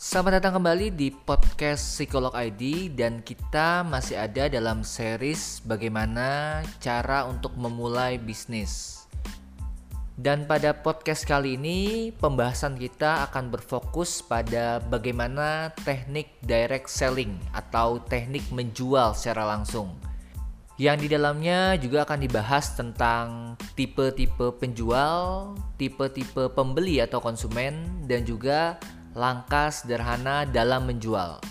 Selamat datang kembali di podcast Psikolog ID dan kita masih ada dalam series bagaimana cara untuk memulai bisnis. Dan pada podcast kali ini pembahasan kita akan berfokus pada bagaimana teknik direct selling atau teknik menjual secara langsung. Yang di dalamnya juga akan dibahas tentang tipe-tipe penjual, tipe-tipe pembeli atau konsumen dan juga langkah sederhana dalam menjual.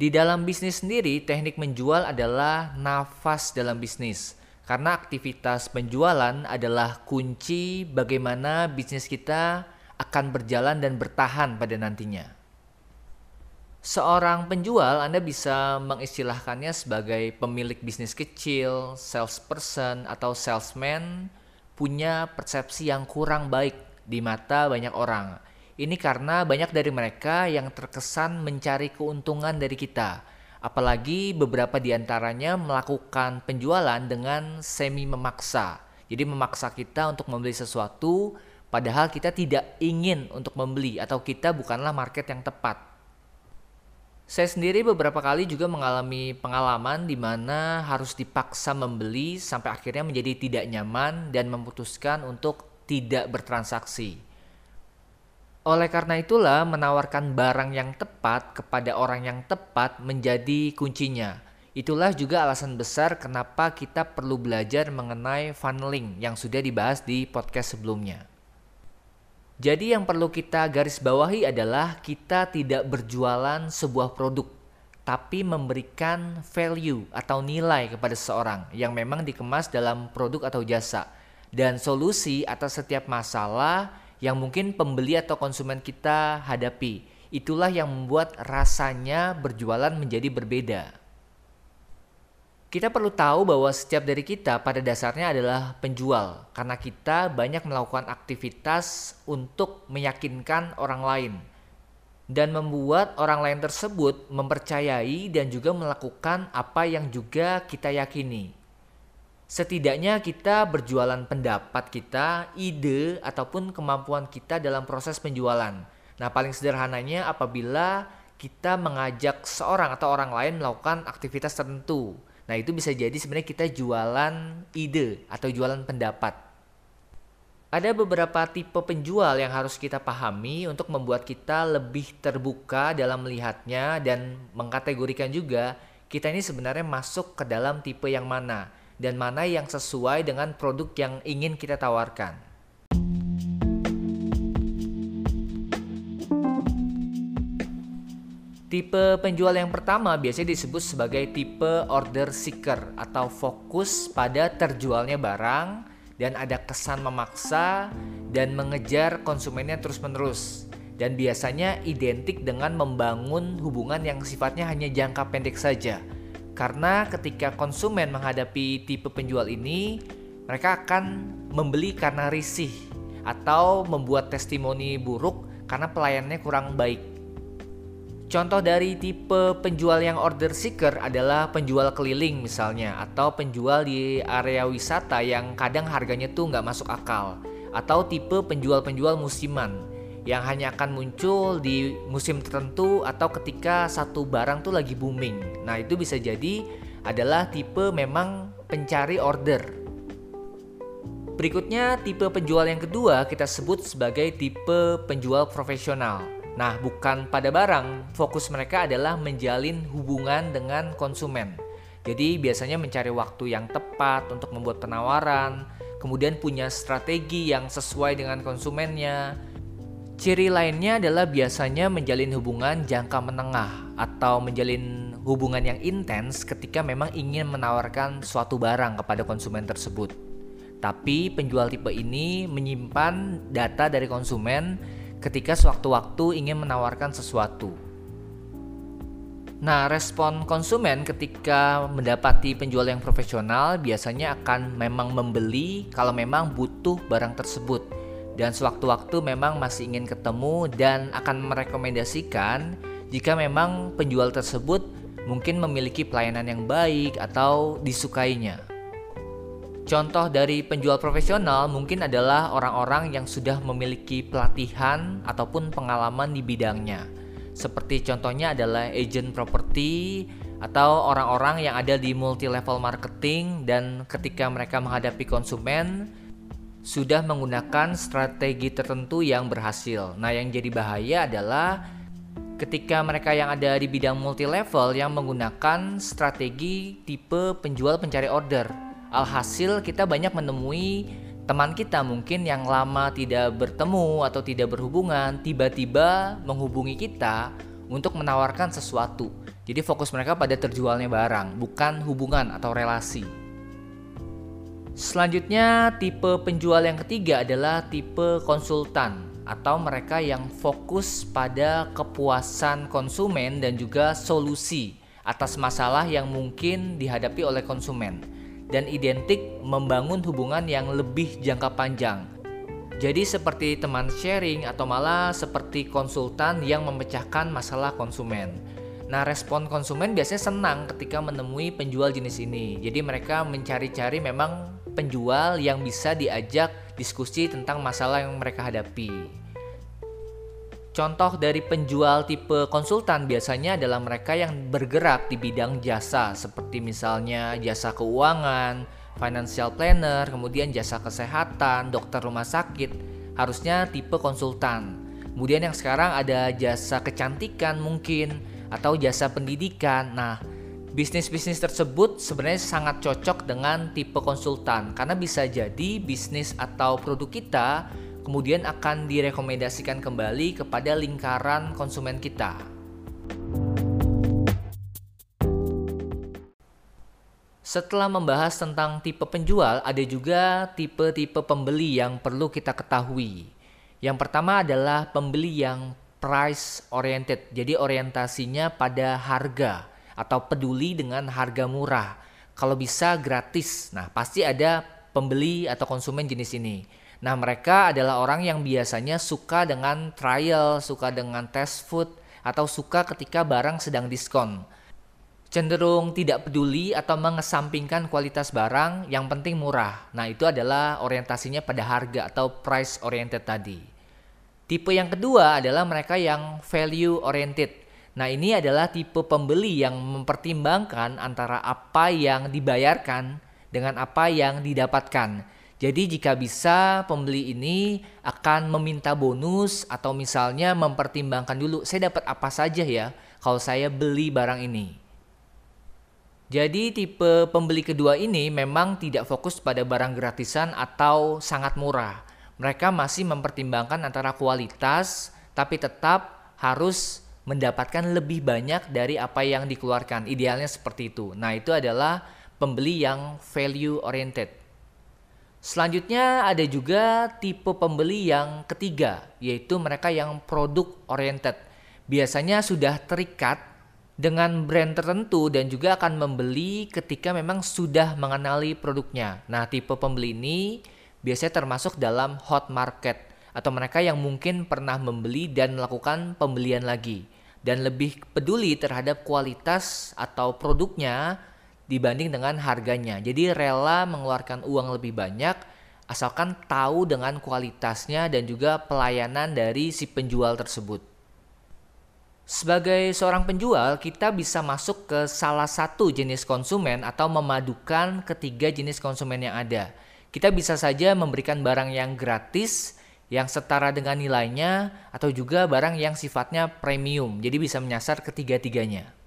Di dalam bisnis sendiri, teknik menjual adalah nafas dalam bisnis. Karena aktivitas penjualan adalah kunci bagaimana bisnis kita akan berjalan dan bertahan pada nantinya. Seorang penjual Anda bisa mengistilahkannya sebagai pemilik bisnis kecil, salesperson atau salesman punya persepsi yang kurang baik di mata banyak orang. Ini karena banyak dari mereka yang terkesan mencari keuntungan dari kita, apalagi beberapa di antaranya melakukan penjualan dengan semi memaksa. Jadi memaksa kita untuk membeli sesuatu padahal kita tidak ingin untuk membeli atau kita bukanlah market yang tepat. Saya sendiri beberapa kali juga mengalami pengalaman di mana harus dipaksa membeli sampai akhirnya menjadi tidak nyaman dan memutuskan untuk tidak bertransaksi. Oleh karena itulah, menawarkan barang yang tepat kepada orang yang tepat menjadi kuncinya. Itulah juga alasan besar kenapa kita perlu belajar mengenai funneling yang sudah dibahas di podcast sebelumnya. Jadi yang perlu kita garis bawahi adalah kita tidak berjualan sebuah produk, tapi memberikan value atau nilai kepada seseorang yang memang dikemas dalam produk atau jasa dan solusi atas setiap masalah yang mungkin pembeli atau konsumen kita hadapi. Itulah yang membuat rasanya berjualan menjadi berbeda. Kita perlu tahu bahwa setiap dari kita pada dasarnya adalah penjual, karena kita banyak melakukan aktivitas untuk meyakinkan orang lain dan membuat orang lain tersebut mempercayai dan juga melakukan apa yang juga kita yakini. Setidaknya kita berjualan pendapat kita, ide, ataupun kemampuan kita dalam proses penjualan. Nah, paling sederhananya apabila kita mengajak seorang atau orang lain melakukan aktivitas tertentu Nah, itu bisa jadi sebenarnya kita jualan ide atau jualan pendapat. Ada beberapa tipe penjual yang harus kita pahami untuk membuat kita lebih terbuka dalam melihatnya dan mengkategorikan juga kita ini sebenarnya masuk ke dalam tipe yang mana dan mana yang sesuai dengan produk yang ingin kita tawarkan. Tipe penjual yang pertama biasanya disebut sebagai tipe order seeker atau fokus pada terjualnya barang dan ada kesan memaksa dan mengejar konsumennya terus-menerus dan biasanya identik dengan membangun hubungan yang sifatnya hanya jangka pendek saja. Karena ketika konsumen menghadapi tipe penjual ini, mereka akan membeli karena risih atau membuat testimoni buruk karena pelayanannya kurang baik. Contoh dari tipe penjual yang order seeker adalah penjual keliling misalnya atau penjual di area wisata yang kadang harganya tuh nggak masuk akal atau tipe penjual-penjual musiman yang hanya akan muncul di musim tertentu atau ketika satu barang tuh lagi booming. Nah itu bisa jadi adalah tipe memang pencari order. Berikutnya tipe penjual yang kedua kita sebut sebagai tipe penjual profesional. Nah, bukan pada barang, fokus mereka adalah menjalin hubungan dengan konsumen. Jadi, biasanya mencari waktu yang tepat untuk membuat penawaran, kemudian punya strategi yang sesuai dengan konsumennya. Ciri lainnya adalah biasanya menjalin hubungan jangka menengah atau menjalin hubungan yang intens ketika memang ingin menawarkan suatu barang kepada konsumen tersebut. Tapi penjual tipe ini menyimpan data dari konsumen ketika sewaktu-waktu ingin menawarkan sesuatu. Nah, respon konsumen ketika mendapati penjual yang profesional biasanya akan memang membeli kalau memang butuh barang tersebut dan sewaktu-waktu memang masih ingin ketemu dan akan merekomendasikan jika memang penjual tersebut mungkin memiliki pelayanan yang baik atau disukainya. Contoh dari penjual profesional mungkin adalah orang-orang yang sudah memiliki pelatihan ataupun pengalaman di bidangnya. Seperti contohnya adalah agent properti atau orang-orang yang ada di multi level marketing dan ketika mereka menghadapi konsumen sudah menggunakan strategi tertentu yang berhasil. Nah, yang jadi bahaya adalah ketika mereka yang ada di bidang multi level yang menggunakan strategi tipe penjual pencari order Alhasil kita banyak menemui teman kita mungkin yang lama tidak bertemu atau tidak berhubungan tiba-tiba menghubungi kita untuk menawarkan sesuatu. Jadi fokus mereka pada terjualnya barang, bukan hubungan atau relasi. Selanjutnya, tipe penjual yang ketiga adalah tipe konsultan atau mereka yang fokus pada kepuasan konsumen dan juga solusi atas masalah yang mungkin dihadapi oleh konsumen dan identik membangun hubungan yang lebih jangka panjang. Jadi seperti teman sharing atau malah seperti konsultan yang memecahkan masalah konsumen. Nah, respon konsumen biasanya senang ketika menemui penjual jenis ini. Jadi mereka mencari-cari memang penjual yang bisa diajak diskusi tentang masalah yang mereka hadapi. Contoh dari penjual tipe konsultan biasanya adalah mereka yang bergerak di bidang jasa seperti misalnya jasa keuangan, financial planner, kemudian jasa kesehatan, dokter rumah sakit, harusnya tipe konsultan. Kemudian yang sekarang ada jasa kecantikan mungkin atau jasa pendidikan. Nah, bisnis-bisnis tersebut sebenarnya sangat cocok dengan tipe konsultan karena bisa jadi bisnis atau produk kita kemudian akan direkomendasikan kembali kepada lingkaran konsumen kita. Setelah membahas tentang tipe penjual, ada juga tipe-tipe pembeli yang perlu kita ketahui. Yang pertama adalah pembeli yang price oriented, jadi orientasinya pada harga atau peduli dengan harga murah. Kalau bisa gratis. Nah, pasti ada pembeli atau konsumen jenis ini. Nah, mereka adalah orang yang biasanya suka dengan trial, suka dengan test food, atau suka ketika barang sedang diskon. Cenderung tidak peduli atau mengesampingkan kualitas barang, yang penting murah. Nah, itu adalah orientasinya pada harga atau price oriented tadi. Tipe yang kedua adalah mereka yang value oriented. Nah, ini adalah tipe pembeli yang mempertimbangkan antara apa yang dibayarkan dengan apa yang didapatkan. Jadi jika bisa pembeli ini akan meminta bonus atau misalnya mempertimbangkan dulu saya dapat apa saja ya kalau saya beli barang ini. Jadi tipe pembeli kedua ini memang tidak fokus pada barang gratisan atau sangat murah. Mereka masih mempertimbangkan antara kualitas tapi tetap harus mendapatkan lebih banyak dari apa yang dikeluarkan. Idealnya seperti itu. Nah, itu adalah pembeli yang value oriented. Selanjutnya ada juga tipe pembeli yang ketiga, yaitu mereka yang produk oriented. Biasanya sudah terikat dengan brand tertentu dan juga akan membeli ketika memang sudah mengenali produknya. Nah, tipe pembeli ini biasanya termasuk dalam hot market atau mereka yang mungkin pernah membeli dan melakukan pembelian lagi dan lebih peduli terhadap kualitas atau produknya dibanding dengan harganya. Jadi rela mengeluarkan uang lebih banyak asalkan tahu dengan kualitasnya dan juga pelayanan dari si penjual tersebut. Sebagai seorang penjual, kita bisa masuk ke salah satu jenis konsumen atau memadukan ketiga jenis konsumen yang ada. Kita bisa saja memberikan barang yang gratis, yang setara dengan nilainya, atau juga barang yang sifatnya premium. Jadi bisa menyasar ketiga-tiganya.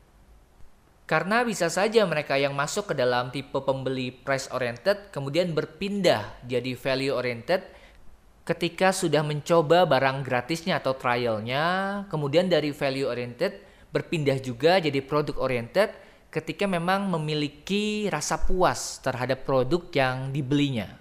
Karena bisa saja mereka yang masuk ke dalam tipe pembeli price oriented kemudian berpindah jadi value oriented ketika sudah mencoba barang gratisnya atau trialnya, kemudian dari value oriented berpindah juga jadi produk oriented ketika memang memiliki rasa puas terhadap produk yang dibelinya.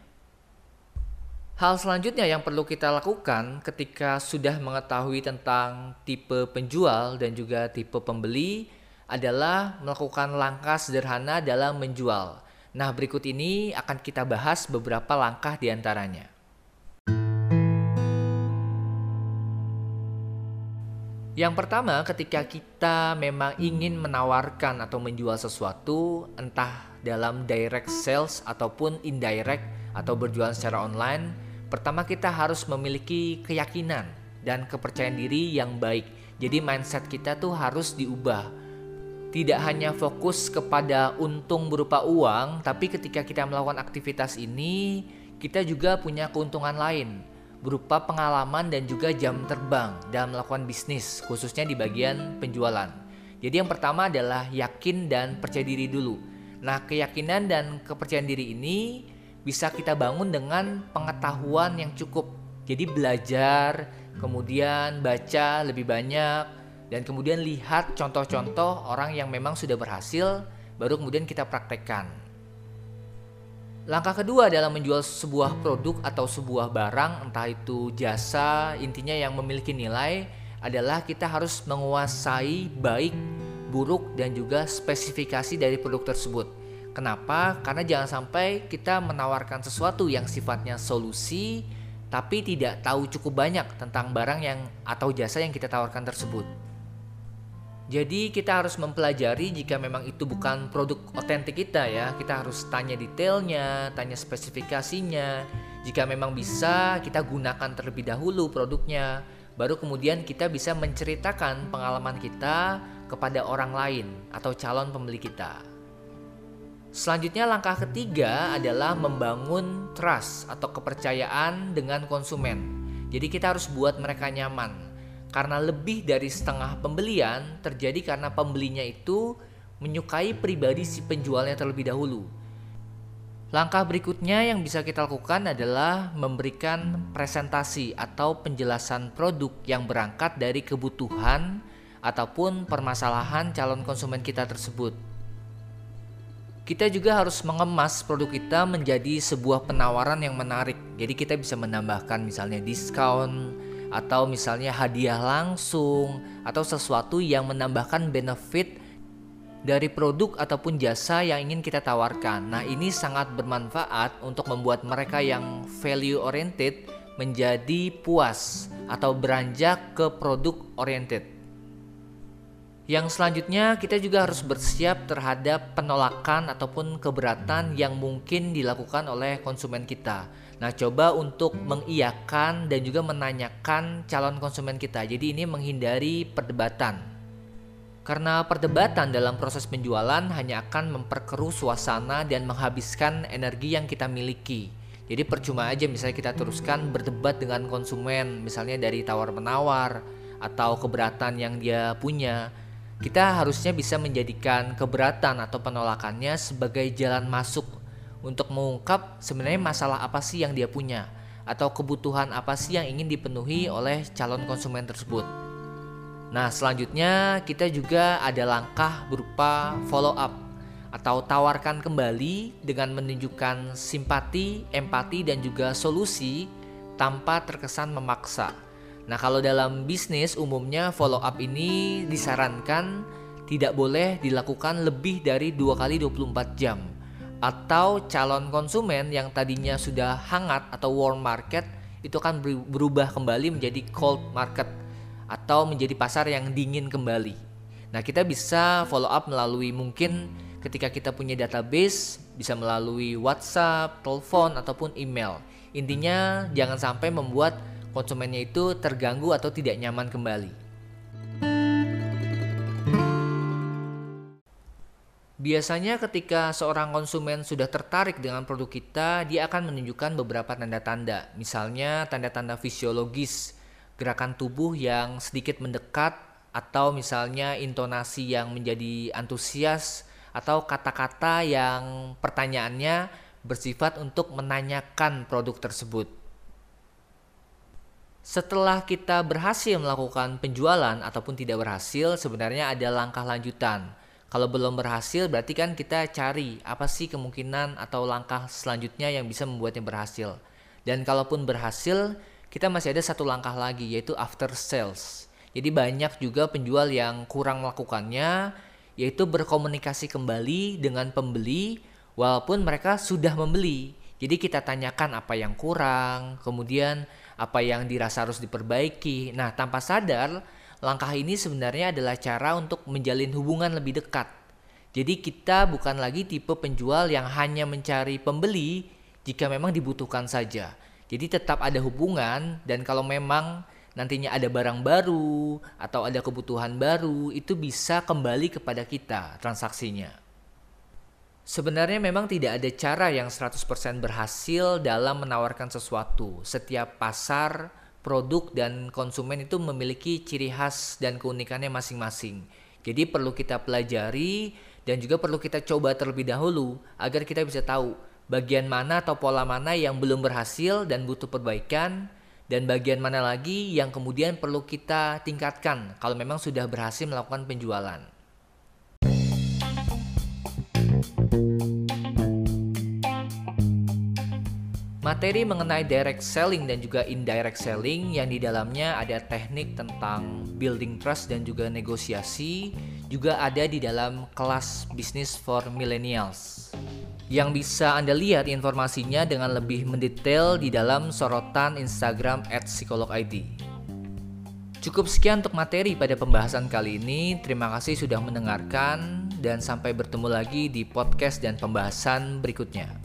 Hal selanjutnya yang perlu kita lakukan ketika sudah mengetahui tentang tipe penjual dan juga tipe pembeli adalah melakukan langkah sederhana dalam menjual. Nah, berikut ini akan kita bahas beberapa langkah di antaranya. Yang pertama, ketika kita memang ingin menawarkan atau menjual sesuatu, entah dalam direct sales ataupun indirect atau berjualan secara online, pertama kita harus memiliki keyakinan dan kepercayaan diri yang baik. Jadi mindset kita tuh harus diubah. Tidak hanya fokus kepada untung berupa uang, tapi ketika kita melakukan aktivitas ini, kita juga punya keuntungan lain berupa pengalaman dan juga jam terbang dalam melakukan bisnis, khususnya di bagian penjualan. Jadi yang pertama adalah yakin dan percaya diri dulu. Nah, keyakinan dan kepercayaan diri ini bisa kita bangun dengan pengetahuan yang cukup. Jadi belajar, kemudian baca lebih banyak, dan kemudian lihat contoh-contoh orang yang memang sudah berhasil, baru kemudian kita praktekkan. Langkah kedua dalam menjual sebuah produk atau sebuah barang, entah itu jasa, intinya yang memiliki nilai adalah kita harus menguasai baik, buruk, dan juga spesifikasi dari produk tersebut. Kenapa? Karena jangan sampai kita menawarkan sesuatu yang sifatnya solusi, tapi tidak tahu cukup banyak tentang barang yang atau jasa yang kita tawarkan tersebut. Jadi kita harus mempelajari jika memang itu bukan produk otentik kita ya. Kita harus tanya detailnya, tanya spesifikasinya. Jika memang bisa, kita gunakan terlebih dahulu produknya. Baru kemudian kita bisa menceritakan pengalaman kita kepada orang lain atau calon pembeli kita. Selanjutnya langkah ketiga adalah membangun trust atau kepercayaan dengan konsumen. Jadi kita harus buat mereka nyaman karena lebih dari setengah pembelian terjadi karena pembelinya itu menyukai pribadi si penjualnya terlebih dahulu. Langkah berikutnya yang bisa kita lakukan adalah memberikan presentasi atau penjelasan produk yang berangkat dari kebutuhan ataupun permasalahan calon konsumen kita tersebut. Kita juga harus mengemas produk kita menjadi sebuah penawaran yang menarik. Jadi kita bisa menambahkan misalnya diskon, atau misalnya hadiah langsung atau sesuatu yang menambahkan benefit dari produk ataupun jasa yang ingin kita tawarkan. Nah, ini sangat bermanfaat untuk membuat mereka yang value oriented menjadi puas atau beranjak ke produk oriented. Yang selanjutnya, kita juga harus bersiap terhadap penolakan ataupun keberatan yang mungkin dilakukan oleh konsumen kita. Nah, coba untuk mengiyakan dan juga menanyakan calon konsumen kita. Jadi ini menghindari perdebatan. Karena perdebatan dalam proses penjualan hanya akan memperkeruh suasana dan menghabiskan energi yang kita miliki. Jadi percuma aja misalnya kita teruskan berdebat dengan konsumen, misalnya dari tawar-menawar atau keberatan yang dia punya. Kita harusnya bisa menjadikan keberatan atau penolakannya sebagai jalan masuk untuk mengungkap sebenarnya masalah apa sih yang dia punya atau kebutuhan apa sih yang ingin dipenuhi oleh calon konsumen tersebut. Nah, selanjutnya kita juga ada langkah berupa follow up atau tawarkan kembali dengan menunjukkan simpati, empati dan juga solusi tanpa terkesan memaksa. Nah, kalau dalam bisnis umumnya follow up ini disarankan tidak boleh dilakukan lebih dari dua kali 24 jam atau calon konsumen yang tadinya sudah hangat atau warm market itu akan berubah kembali menjadi cold market atau menjadi pasar yang dingin kembali. Nah, kita bisa follow up melalui mungkin ketika kita punya database bisa melalui WhatsApp, telepon ataupun email. Intinya jangan sampai membuat konsumennya itu terganggu atau tidak nyaman kembali. Biasanya ketika seorang konsumen sudah tertarik dengan produk kita, dia akan menunjukkan beberapa tanda-tanda. Misalnya tanda-tanda fisiologis, gerakan tubuh yang sedikit mendekat, atau misalnya intonasi yang menjadi antusias, atau kata-kata yang pertanyaannya bersifat untuk menanyakan produk tersebut. Setelah kita berhasil melakukan penjualan ataupun tidak berhasil, sebenarnya ada langkah lanjutan kalau belum berhasil berarti kan kita cari apa sih kemungkinan atau langkah selanjutnya yang bisa membuatnya berhasil. Dan kalaupun berhasil, kita masih ada satu langkah lagi yaitu after sales. Jadi banyak juga penjual yang kurang melakukannya yaitu berkomunikasi kembali dengan pembeli walaupun mereka sudah membeli. Jadi kita tanyakan apa yang kurang, kemudian apa yang dirasa harus diperbaiki. Nah, tanpa sadar langkah ini sebenarnya adalah cara untuk menjalin hubungan lebih dekat. Jadi kita bukan lagi tipe penjual yang hanya mencari pembeli jika memang dibutuhkan saja. Jadi tetap ada hubungan dan kalau memang nantinya ada barang baru atau ada kebutuhan baru itu bisa kembali kepada kita transaksinya. Sebenarnya memang tidak ada cara yang 100% berhasil dalam menawarkan sesuatu. Setiap pasar produk dan konsumen itu memiliki ciri khas dan keunikannya masing-masing. Jadi perlu kita pelajari dan juga perlu kita coba terlebih dahulu agar kita bisa tahu bagian mana atau pola mana yang belum berhasil dan butuh perbaikan dan bagian mana lagi yang kemudian perlu kita tingkatkan kalau memang sudah berhasil melakukan penjualan. Materi mengenai direct selling dan juga indirect selling yang di dalamnya ada teknik tentang building trust dan juga negosiasi juga ada di dalam kelas bisnis for millennials. Yang bisa Anda lihat informasinya dengan lebih mendetail di dalam sorotan Instagram @psikologid. Cukup sekian untuk materi pada pembahasan kali ini. Terima kasih sudah mendengarkan dan sampai bertemu lagi di podcast dan pembahasan berikutnya.